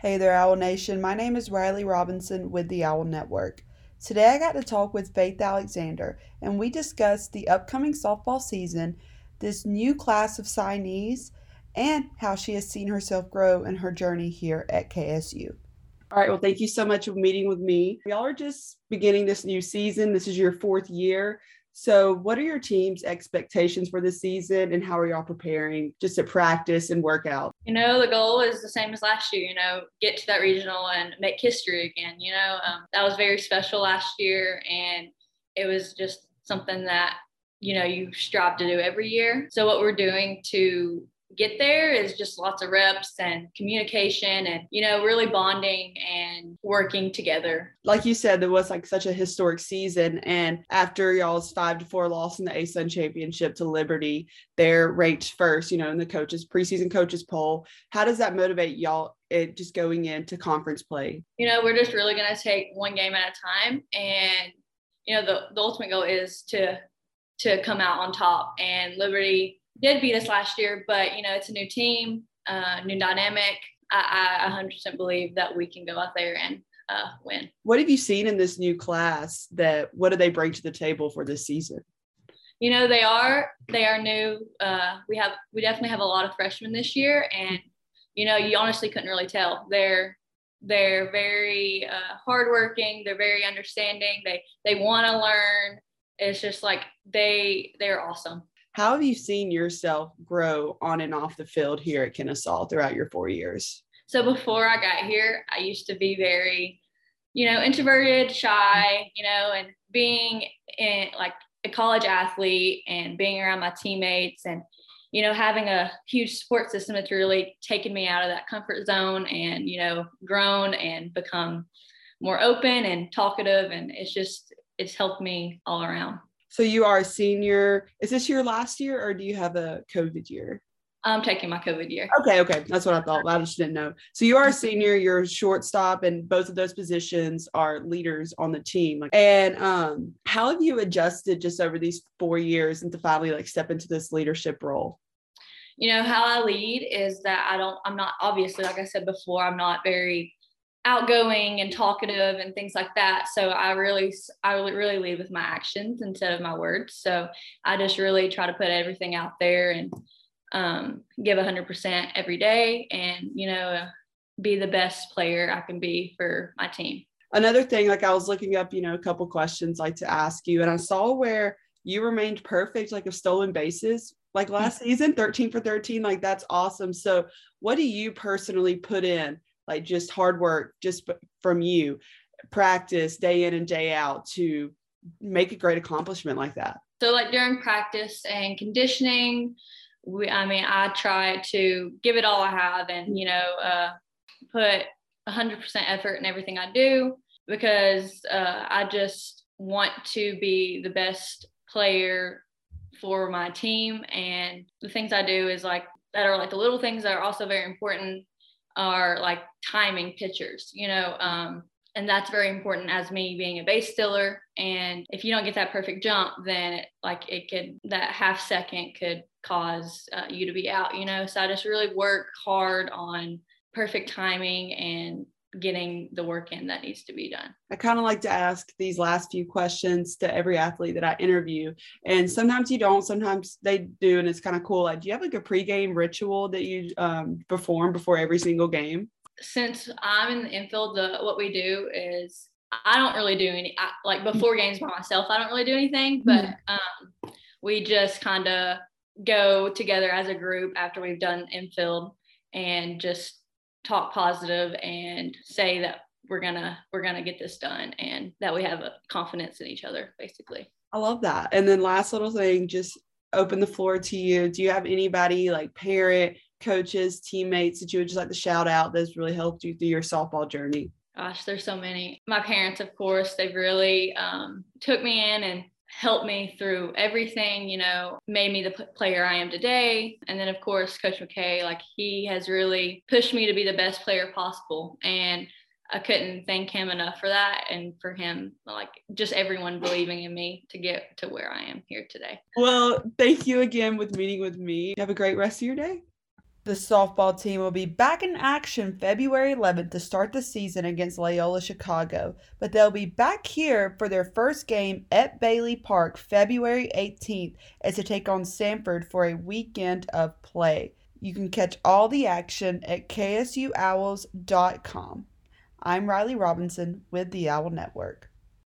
Hey there, Owl Nation. My name is Riley Robinson with the Owl Network. Today I got to talk with Faith Alexander, and we discussed the upcoming softball season, this new class of signees, and how she has seen herself grow in her journey here at KSU. All right, well, thank you so much for meeting with me. Y'all are just beginning this new season. This is your fourth year. So, what are your team's expectations for the season and how are y'all preparing just to practice and work out? You know, the goal is the same as last year, you know, get to that regional and make history again. You know, um, that was very special last year and it was just something that, you know, you strive to do every year. So, what we're doing to get there is just lots of reps and communication and you know really bonding and working together. Like you said it was like such a historic season and after y'all's five to four loss in the asun championship to liberty they're ranked first you know in the coaches preseason coaches poll. How does that motivate y'all it just going into conference play? You know we're just really going to take one game at a time and you know the, the ultimate goal is to to come out on top and liberty did beat us last year, but you know it's a new team, uh, new dynamic. I, I 100% believe that we can go out there and uh, win. What have you seen in this new class? That what do they bring to the table for this season? You know they are they are new. Uh, we have we definitely have a lot of freshmen this year, and you know you honestly couldn't really tell. They're they're very uh, hardworking. They're very understanding. They they want to learn. It's just like they they're awesome. How have you seen yourself grow on and off the field here at Kennesaw throughout your four years? So before I got here, I used to be very, you know, introverted, shy, you know, and being in like a college athlete and being around my teammates and you know having a huge support system that's really taken me out of that comfort zone and you know grown and become more open and talkative and it's just it's helped me all around so you are a senior. Is this your last year or do you have a COVID year? I'm taking my COVID year. Okay, okay. That's what I thought. I just didn't know. So you are a senior, you're a shortstop, and both of those positions are leaders on the team. And um, how have you adjusted just over these four years and to finally like step into this leadership role? You know, how I lead is that I don't, I'm not obviously, like I said before, I'm not very outgoing and talkative and things like that. So i really i really lead with my actions instead of my words. So i just really try to put everything out there and um, give 100% every day and you know be the best player i can be for my team. Another thing like i was looking up you know a couple questions like to ask you and i saw where you remained perfect like of stolen bases like last season 13 for 13 like that's awesome. So what do you personally put in like just hard work just from you practice day in and day out to make a great accomplishment like that. So like during practice and conditioning we i mean i try to give it all i have and you know uh, put 100% effort in everything i do because uh, i just want to be the best player for my team. And the things i do is like that are like the little things that are also very important are like timing pitchers, you know, um, and that's very important as me being a base stealer. And if you don't get that perfect jump, then it, like it could that half second could cause uh, you to be out, you know. So I just really work hard on perfect timing and getting the work in that needs to be done. I kind of like to ask these last few questions to every athlete that I interview. And sometimes you don't, sometimes they do. And it's kind of cool. Like, do you have like a pregame ritual that you um, perform before every single game? Since I'm in the infield, the, what we do is I don't really do any, I, like before games by myself, I don't really do anything, but mm-hmm. um, we just kind of go together as a group after we've done infield and just talk positive and say that we're gonna we're gonna get this done and that we have a confidence in each other basically. I love that. And then last little thing just open the floor to you. Do you have anybody like parent coaches teammates that you would just like to shout out that's really helped you through your softball journey? Gosh there's so many. My parents of course they've really um, took me in and helped me through everything, you know, made me the player I am today. And then, of course, Coach MacKay, like he has really pushed me to be the best player possible. And I couldn't thank him enough for that and for him, like just everyone believing in me to get to where I am here today. Well, thank you again with meeting with me. Have a great rest of your day. The softball team will be back in action February 11th to start the season against Loyola Chicago, but they'll be back here for their first game at Bailey Park February 18th as they take on Samford for a weekend of play. You can catch all the action at ksuowls.com. I'm Riley Robinson with the Owl Network.